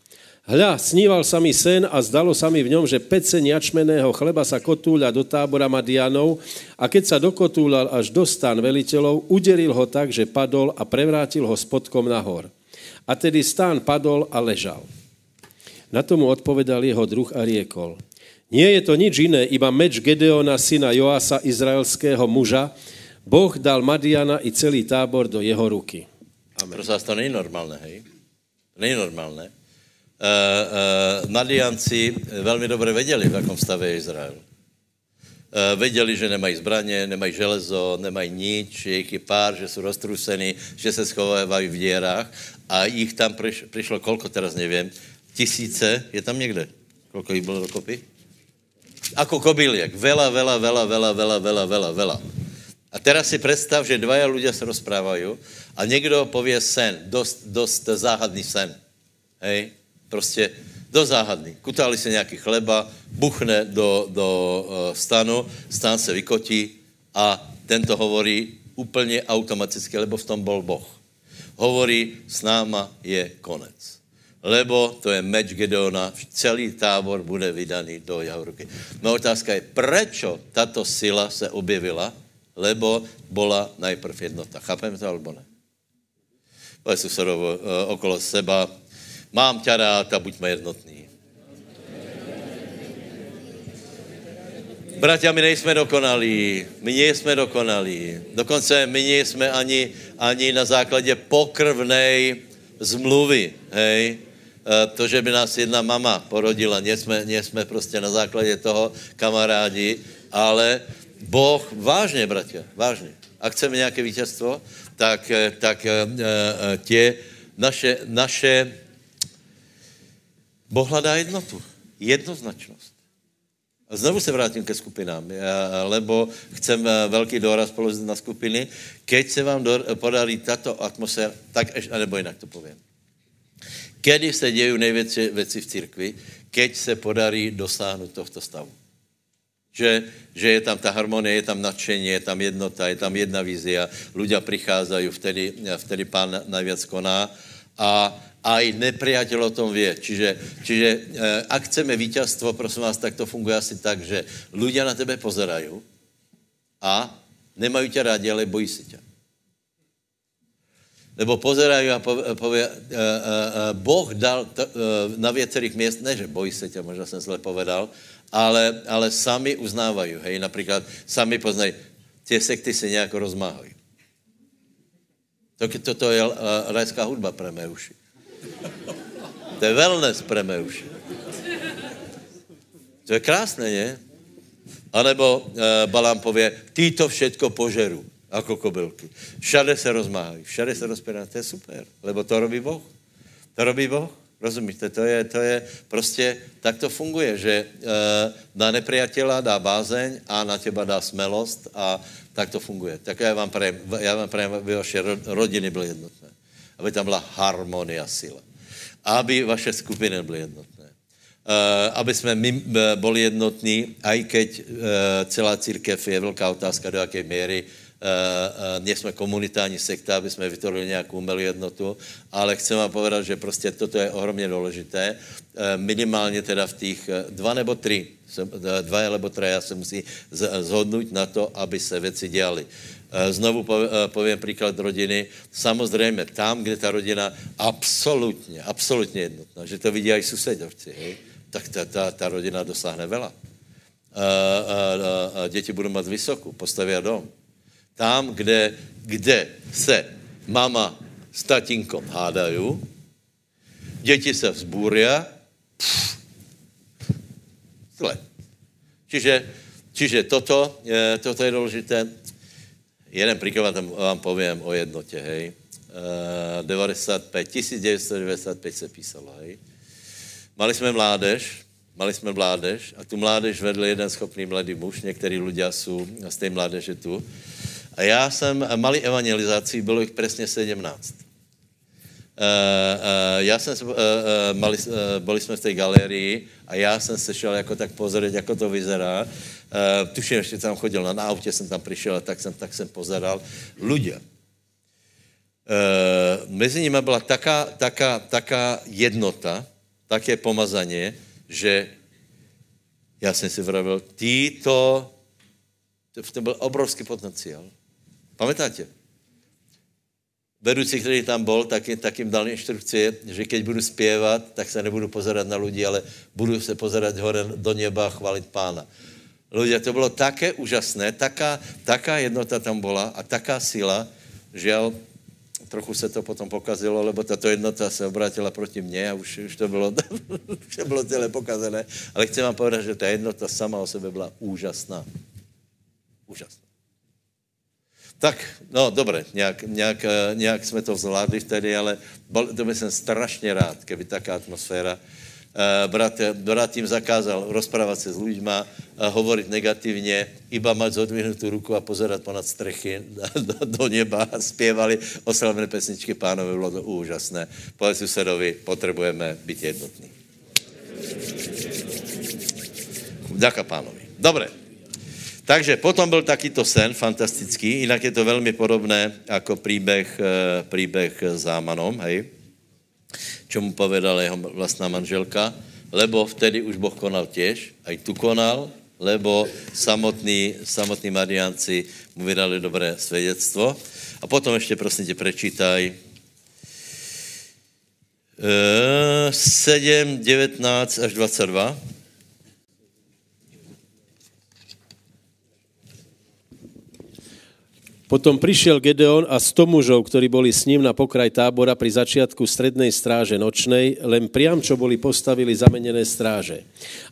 Hľa, sníval sa mi sen a zdalo sa mi v ňom, že peceň jačmeného chleba sa kotúľa do tábora Madianov a keď sa dokotúľal až do stán veliteľov, uderil ho tak, že padol a prevrátil ho spodkom nahor. A tedy stán padol a ležal. Na tomu odpovedal jeho druh a riekol. Nie je to nič iné, iba meč Gedeona, syna Joasa, izraelského muža. Boh dal Madiana i celý tábor do jeho ruky. Amen. Prosím to není normálne, hej? Není normálne Madianci velmi dobře věděli, v jakom stavě je Izrael. Věděli, že nemají zbraně, nemají železo, nemají nič, je jich pár, že jsou roztrusení, že se schovávají v děrách a jich tam priš, přišlo kolko, teraz nevím, tisíce, je tam někde? Kolko jich bylo dokopy? Ako kobyliek. Vela, vela, vela, vela, vela, vela, vela, vela. A teraz si představ, že dvaja ľudia se rozprávají a někdo pově sen, dost, dost záhadný sen. Hej? Prostě do záhadný. Kutali se nějaký chleba, buchne do, do uh, stanu, stan se vykotí a tento hovorí úplně automaticky, lebo v tom bol Boh. Hovorí, s náma je konec. Lebo to je meč Gedeona, celý tábor bude vydaný do jeho ruky. Moja otázka je, prečo tato sila se objevila? Lebo bola najprv jednota. Chápeme to, alebo ne? Povedz susedovo uh, okolo seba, Mám tě rád a buďme jednotní. Bratia, my nejsme dokonalí, my nejsme dokonalí. Dokonce my nejsme ani, ani na základě pokrvnej zmluvy, hej. E, to, že by nás jedna mama porodila, nejsme, nejsme prostě na základě toho kamarádi, ale Boh, vážně, bratia, vážně. A chceme nějaké vítězstvo, tak, e, tak e, tě naše, naše Boh hledá jednotu, jednoznačnost. Znovu se vrátím ke skupinám, lebo chcem velký doraz položit na skupiny. Keď se vám podarí tato atmosféra, tak až, nebo jinak to povím. Kedy se dějí největší věci v církvi? Keď se podarí dosáhnout tohto stavu. Že, že je tam ta harmonie, je tam nadšení, je tam jednota, je tam jedna vízia, ľudia přicházají, vtedy, vtedy pán najviac koná a aj nepriateľ o tom vie. Čiže, čiže e, ak chceme víťazstvo, prosím vás, tak to funguje asi tak, že ľudia na tebe pozerají a nemají tě rádi, ale bojí se tě. Nebo pozerají a pově, e, e, e, Boh dal na věcerých měst, ne, že bojí se tě, možná jsem zle povedal, ale, ale sami uznávají, hej, například sami poznají, tie sekty se nějak rozmáhají. To, to, to je rajská hudba pre mé uši. To je wellness pre mé uši. To je krásné, ne? A nebo uh, Balám pově, ty to všetko požeru, jako kobylky. Všade se rozmáhají, všade se rozpěrají, to je super, lebo to robí Boh. To robí Boh. Rozumíte? To je, to je prostě, tak to funguje, že e, na nepriateľa dá bázeň a na těba dá smelost a tak to funguje. Tak já vám prajem, já vám prajem, aby vaše rodiny byly jednotné. Aby tam byla harmonia, sila. Aby vaše skupiny byly jednotné. E, aby jsme my e, byli jednotní, aj keď e, celá církev je velká otázka, do jaké míry Uh, uh, nie jsme komunitární sekta, aby jsme vytvorili nějakou umělou jednotu, ale chcem vám povedat, že prostě toto je ohromně důležité. Uh, minimálně teda v těch dva nebo tři, dva nebo tři se musí zhodnout na to, aby se věci dělaly. Znovu povím příklad rodiny. Samozřejmě tam, kde ta rodina absolutně, absolutně jednotná, že to vidí i susedovci, hej, tak ta, ta, ta rodina dosáhne vela. Děti budou mít vysokou, postaví dom tam, kde, kde se mama s tatínkom hádají, děti se vzbůří, zle. Čiže, čiže toto, je, toto je důležité. Jeden příklad vám povím o jednotě, hej. 95, 1995 se písalo, hej. Mali jsme mládež, mali jsme mládež a tu mládež vedl jeden schopný mladý muž, některý lidé jsou z té mládeže tu. A já jsem, malý evangelizací, bylo jich přesně 17. Uh, uh, já jsem, uh, uh, mali, uh, byli jsme v té galerii a já jsem se šel jako tak pozorovat, jako to vyzerá. Uh, tuším, ještě tam chodil na, autě, jsem tam přišel a tak jsem, tak jsem pozeral. Ľudia. Uh, mezi nimi byla taká, taká, taká jednota, také pomazaně, že já jsem si vravil, ty to, to byl obrovský potenciál. Pamätáte? Vedoucí, který tam byl, tak, tak jim dal instrukci, že keď budu zpěvat, tak se nebudu pozerat na lidi, ale budu se pozerat hore do neba a chválit pána. Ľudia, to bylo také úžasné, taká, taká jednota tam byla a taká síla, že trochu se to potom pokazilo, lebo tato jednota se obrátila proti mně a už, už to bylo, už to bylo celé pokazené. Ale chci vám povedat, že ta jednota sama o sebe byla úžasná. Úžasná. Tak, no dobré, nějak, nějak, eh, nějak jsme to zvládli vtedy, ale bol, to jsem strašně rád, keby taká atmosféra. Uh, brat, brat jim zakázal rozprávat se s lidma, uh, hovorit negativně, iba mať zodvihnutou ruku a pozerat ponad strechy do, do neba zpěvali oslavné pesničky pánovi, bylo to úžasné. Povedz susedovi, potřebujeme být jednotní. Ďaká pánovi. Dobré. Takže potom byl takýto sen fantastický, jinak je to velmi podobné jako příběh, eh, příběh Zámanom, hej, čo mu povedala jeho vlastná manželka, lebo vtedy už Boh konal těž, a i tu konal, lebo samotní, samotní Mariánci mu vydali dobré svědectvo. A potom ještě prosím tě prečítaj 7, 19 až 22. Potom prišiel Gedeon a sto mužov, ktorí boli s ním na pokraj tábora pri začiatku strednej stráže nočnej, len priam, čo boli postavili zamenené stráže.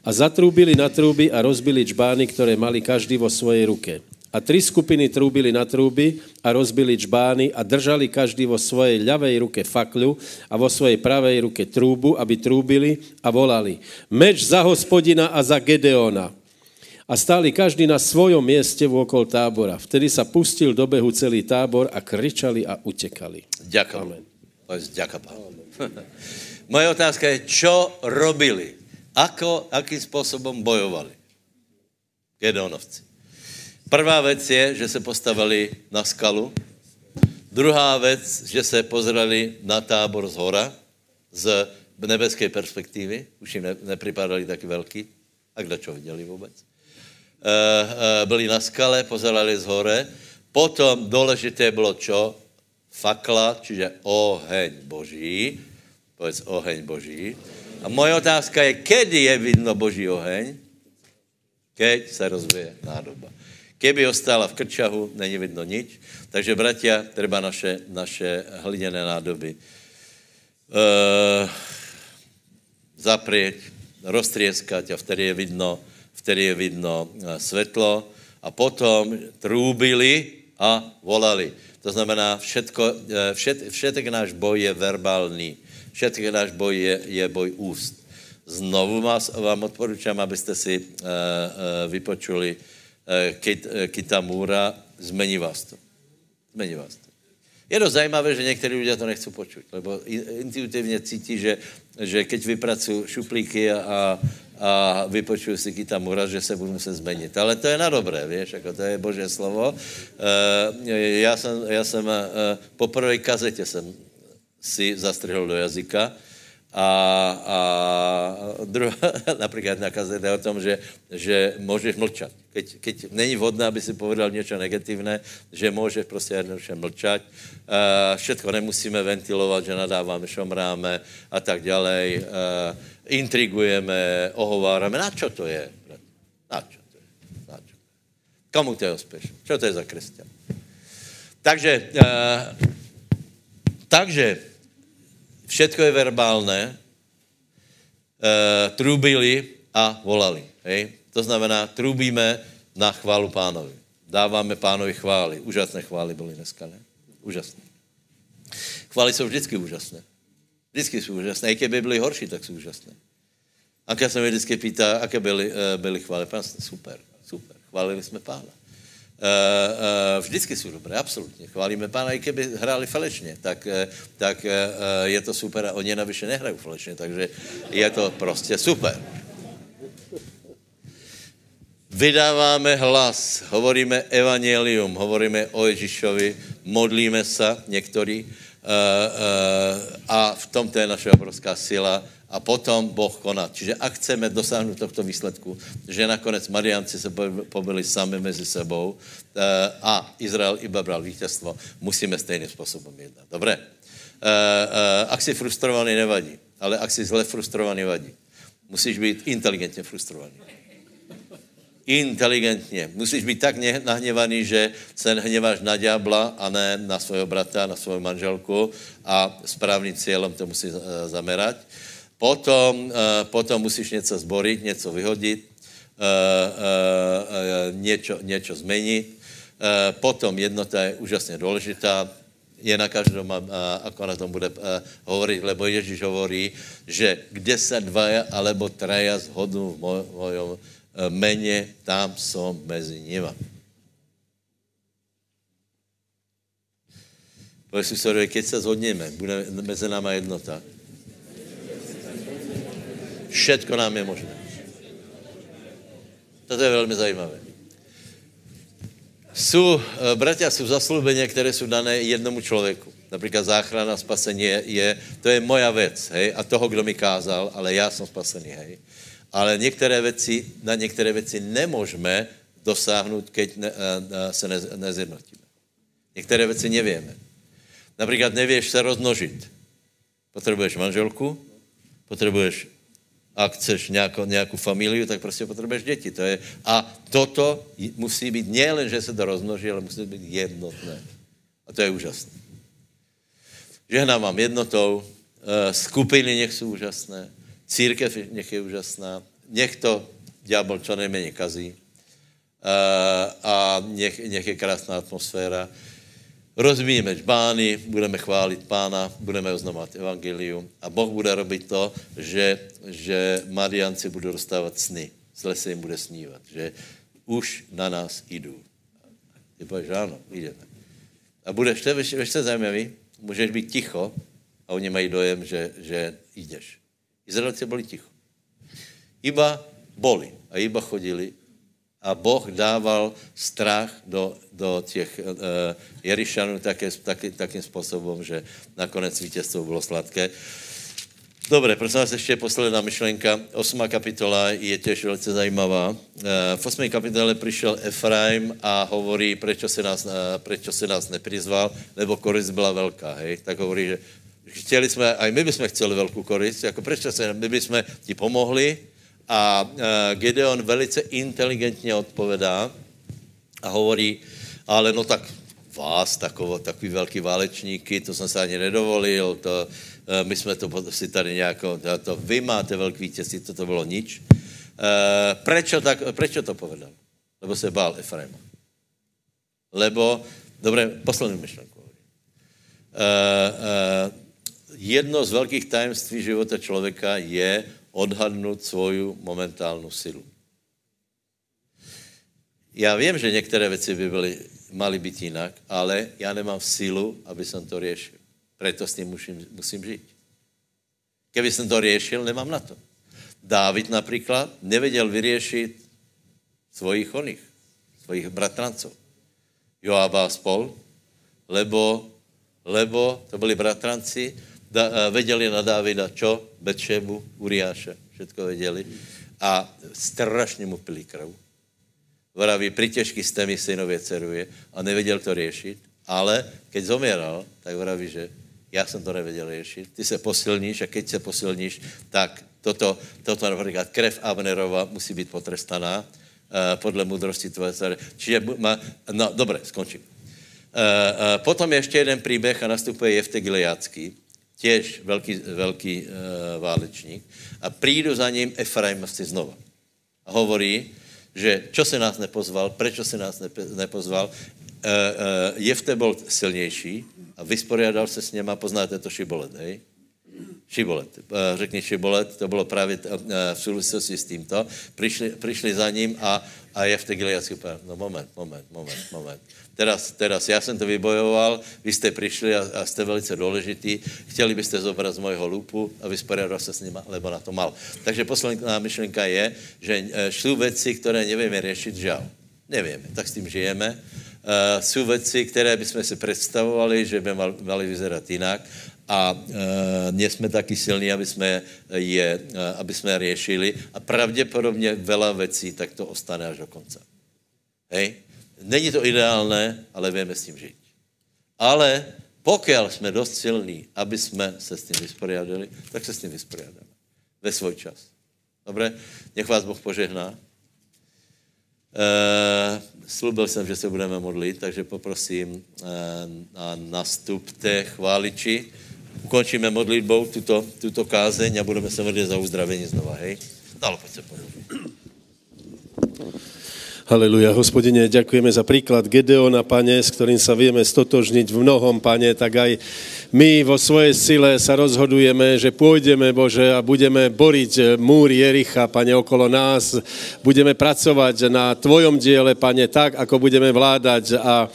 A zatrúbili na trúby a rozbili čbány, ktoré mali každý vo svojej ruke. A tri skupiny trúbili na trúby a rozbili čbány a držali každý vo svojej ľavej ruke fakľu a vo svojej pravej ruke trúbu, aby trúbili a volali. Meč za hospodina a za Gedeona. A stáli každý na svojom mieste vôkol tábora. Vtedy sa pustil do behu celý tábor a kričali a utekali. Ďakujem. Amen. Ďakujem. Moje otázka je, čo robili? Ako, akým spôsobom bojovali? Gedeonovci. Prvá vec je, že se postavili na skalu. Druhá vec, že se pozreli na tábor z hora, z nebeské perspektivy. Už jim ne, nepripadali taky velký. A kdo čo viděli vůbec? Eh, eh, byli na skale, pozerali z hore. Potom důležité bylo čo? Fakla, čiže oheň boží. Povedz oheň boží. A moje otázka je, kedy je vidno boží oheň? Keď se rozvíje nádoba. Keby ostala v krčahu, není vidno nič. Takže, bratia, treba naše, naše hliněné nádoby uh, zaprieť, roztrieskať a vtedy je vidno, vtedy je vidno eh, svetlo a potom trúbili a volali. To znamená, všetko, eh, všet, všetek náš boj je verbální. Všetek náš boj je, je boj úst. Znovu vás, vám odporučám, abyste si uh, uh, vypočuli uh, Kit, uh, Kitamura, zmení vás to. Zmení vás to. Je to zajímavé, že někteří lidé to nechcou počuť, lebo intuitivně cítí, že, že keď vypracují šuplíky a vypočuju si kyta mura, že se budu muset změnit. Ale to je na dobré, víš, jako to je boží slovo. Uh, já jsem, já jsem uh, po prvé kazetě jsem si zastrhl do jazyka a, a druhá, například na kazete o tom, že, že můžeš mlčat. Keď, keď není vhodné, aby si povedal něco negativné, že můžeš prostě jednoduše mlčat. Uh, všetko nemusíme ventilovat, že nadáváme, šomráme a tak dále. Uh, intrigujeme, ohováráme. Na čo to je? Na čo to je? Na čo? Komu to je ospěš? Čo to je za křesťan? Takže, uh, takže všetko je verbálne, e, trubili a volali. Hej? To znamená, trubíme na chválu pánovi. Dáváme pánovi chvály. Úžasné chvály byly dneska, ne? Úžasné. Chvály jsou vždycky úžasné. Vždycky jsou úžasné. I kdyby byly horší, tak jsou úžasné. Anka se mi vždycky pýtá, jaké byly, e, byly chvály. Pán, super, super. Chválili jsme pána. Uh, uh, vždycky jsou dobré, absolutně. Chválíme pána, i kdyby hráli falešně, tak, tak je to super a oni navyše nehrají falešně, takže je to prostě super. Vydáváme hlas, hovoríme evangelium, hovoríme o Ježíšovi, modlíme se některý a v tom to je naše obrovská sila a potom Boh koná. Čiže ak chceme dosáhnout tohto výsledku, že nakonec Marianci se pobili sami mezi sebou eh, a Izrael iba bral vítězstvo, musíme stejným způsobem jednat. Dobré? Eh, eh, ak si frustrovaný, nevadí. Ale ak si zle frustrovaný, vadí. Musíš být inteligentně frustrovaný. Inteligentně. Musíš být tak nahněvaný, že se hněváš na ďábla a ne na svého brata, na svou manželku a správným cílem to musí zamerať. Potom, uh, potom musíš něco zborit, něco vyhodit, uh, něco, něco změnit. Potom jednota je úžasně důležitá, je na každém, ako na tom bude hovorit, lebo Ježíš hovorí, že kde se dvaja alebo traja zhodnou v mojom mene, tam som mezi nima. Povedz si, keď se zhodneme, bude mezi náma jednota Všetko nám je možné. Toto je velmi zajímavé. Jsou, eh, bratia, jsou zaslúbenia, které jsou dané jednomu člověku. Například záchrana, spasení je, je, to je moja věc, hej, a toho, kdo mi kázal, ale já jsem spasený, hej. Ale některé věci, na některé věci nemůžeme dosáhnout, keď ne, ne, se ne, nezjednotíme. Některé věci nevíme. Například nevíš se rozmnožit. Potřebuješ manželku, potřebuješ ak chceš nějakou, nějakou familiu, tak prostě potřebuješ děti. To je, a toto musí být nejen, že se to rozmnoží, ale musí být jednotné. A to je úžasné. Žehnám vám jednotou, eh, skupiny nech jsou úžasné, církev nech je úžasná, nech to ďábel čo nejméně kazí a nech, nech je krásná atmosféra. Rozvíjeme žbány, budeme chválit pána, budeme oznamovat evangelium a Boh bude robit to, že, že Marianci budou dostávat sny. zle se jim bude snívat, že už na nás jdou. Ty pověš, ano, jdeme. A budeš, to je zajímavý? Můžeš být ticho a oni mají dojem, že, že jdeš. Izraelci byli ticho. Iba boli a iba chodili a Boh dával strach do, do těch uh, Jerišanů také, taky, takým způsobem, že nakonec vítězstvo bylo sladké. Dobře, prosím vás, ještě posledná myšlenka. Osmá kapitola je těž velice zajímavá. Eh, v osmé kapitole přišel Efraim a hovorí, prečo se nás, eh, se nás neprizval, nebo korist byla velká, hej? Tak hovorí, že chtěli jsme, a my bychom chtěli velkou korist, jako prečo se, my bychom ti pomohli, a eh, Gideon velice inteligentně odpovedá a hovorí, ale no tak vás, takový, takový velký válečníky, to jsem se ani nedovolil, to, Eh, my jsme to si tady nějako, to vy máte velký vítězství, to to bylo nič. Eh, prečo, tak, prečo to povedal? Lebo se bál Efraima. Lebo, dobré, poslední myšlenku. Eh, jedno z velkých tajemství života člověka je odhadnout svoju momentálnu silu. Já vím, že některé věci by byly, mali být jinak, ale já nemám sílu, aby jsem to řešil. Proto s tím musím, musím žít. Kdyby jsem to řešil, nemám na to. Dávid například nevěděl vyřešit svojich oných, svojich bratranců. Joaba a spol, lebo, lebo to byli bratranci, da, eh, věděli na Dávida čo? Betšebu, Uriáše, všetko věděli. A strašně mu pili krv. Vraví, pri těžký jste mi synově ceruje a nevěděl to řešit, ale keď zomíral, tak vraví, že já jsem to nevěděl řešit. Ty se posilníš a keď se posilníš, tak toto, toto například krev Abnerova musí být potrestaná uh, podle moudrosti tvoje dcery. Čiže, má, no dobré, skončím. Uh, uh, potom je ještě jeden příběh a nastupuje Jefte Gileácký, těž velký, velký uh, válečník a přijdu za ním Efraimovci znova. A hovorí, že čo se nás nepozval, proč se nás nepozval. Uh, uh, Jefte byl silnější, a vysporiadal se s něma, poznáte to šibolet, hej? Šibolet, eh, řekni šibolet, to bylo právě eh, v souvislosti s tímto. Přišli, přišli za ním a, a je v té Gileadské no moment, moment, moment, moment. Teraz, teraz já jsem to vybojoval, vy jste přišli a, a jste velice důležitý, chtěli byste zobrat z mojho lupu a vysporiadal se s nima, lebo na to mal. Takže posledná myšlenka je, že eh, šlu věci, které nevíme řešit, žal. Nevíme, tak s tím žijeme Uh, jsou věci, které bychom si představovali, že by mal, mali vyzerat jinak a nie jsme taky silní, aby jsme je, uh, aby jsme řešili a pravděpodobně vela věcí tak to ostane až do konce. Hej? Není to ideálné, ale víme s tím žít. Ale pokud jsme dost silní, aby jsme se s tím vysporiadali, tak se s tím vysporiadáme. Ve svůj čas. Dobře? Nech vás Boh požehná. Uh, slubil jsem, že se budeme modlit, takže poprosím a nastupte chváliči. Ukončíme modlitbou tuto, tuto kázeň a budeme se modlit za uzdravení znova, hej? Dalo, pojď se podívej. Haleluja, hospodine, ďakujeme za príklad Gedeona, pane, s ktorým sa vieme stotožniť v mnohom, pane, tak aj my vo svojej sile sa rozhodujeme, že pôjdeme, Bože, a budeme boriť múr Jericha, pane, okolo nás. Budeme pracovať na Tvojom diele, pane, tak, ako budeme vládať a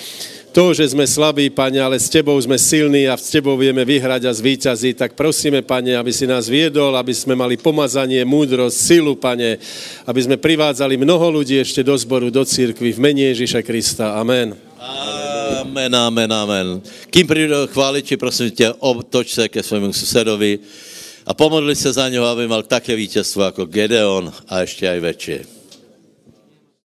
to, že jsme slabí, Pane, ale s Tebou jsme silní a s Tebou vieme vyhrať a zvíťazit, tak prosíme, Pane, aby si nás viedol, aby jsme mali pomazanie, múdrosť, silu, Pane, aby jsme privádzali mnoho lidí ještě do zboru, do církvy v mene Ježíša Krista. Amen. Amen, amen, amen. Kým přijde chváliči, prosím tě, otoč se ke svému susedovi a pomodli se za něho, aby mal také vítězstvo jako Gedeon a ještě aj väčšie.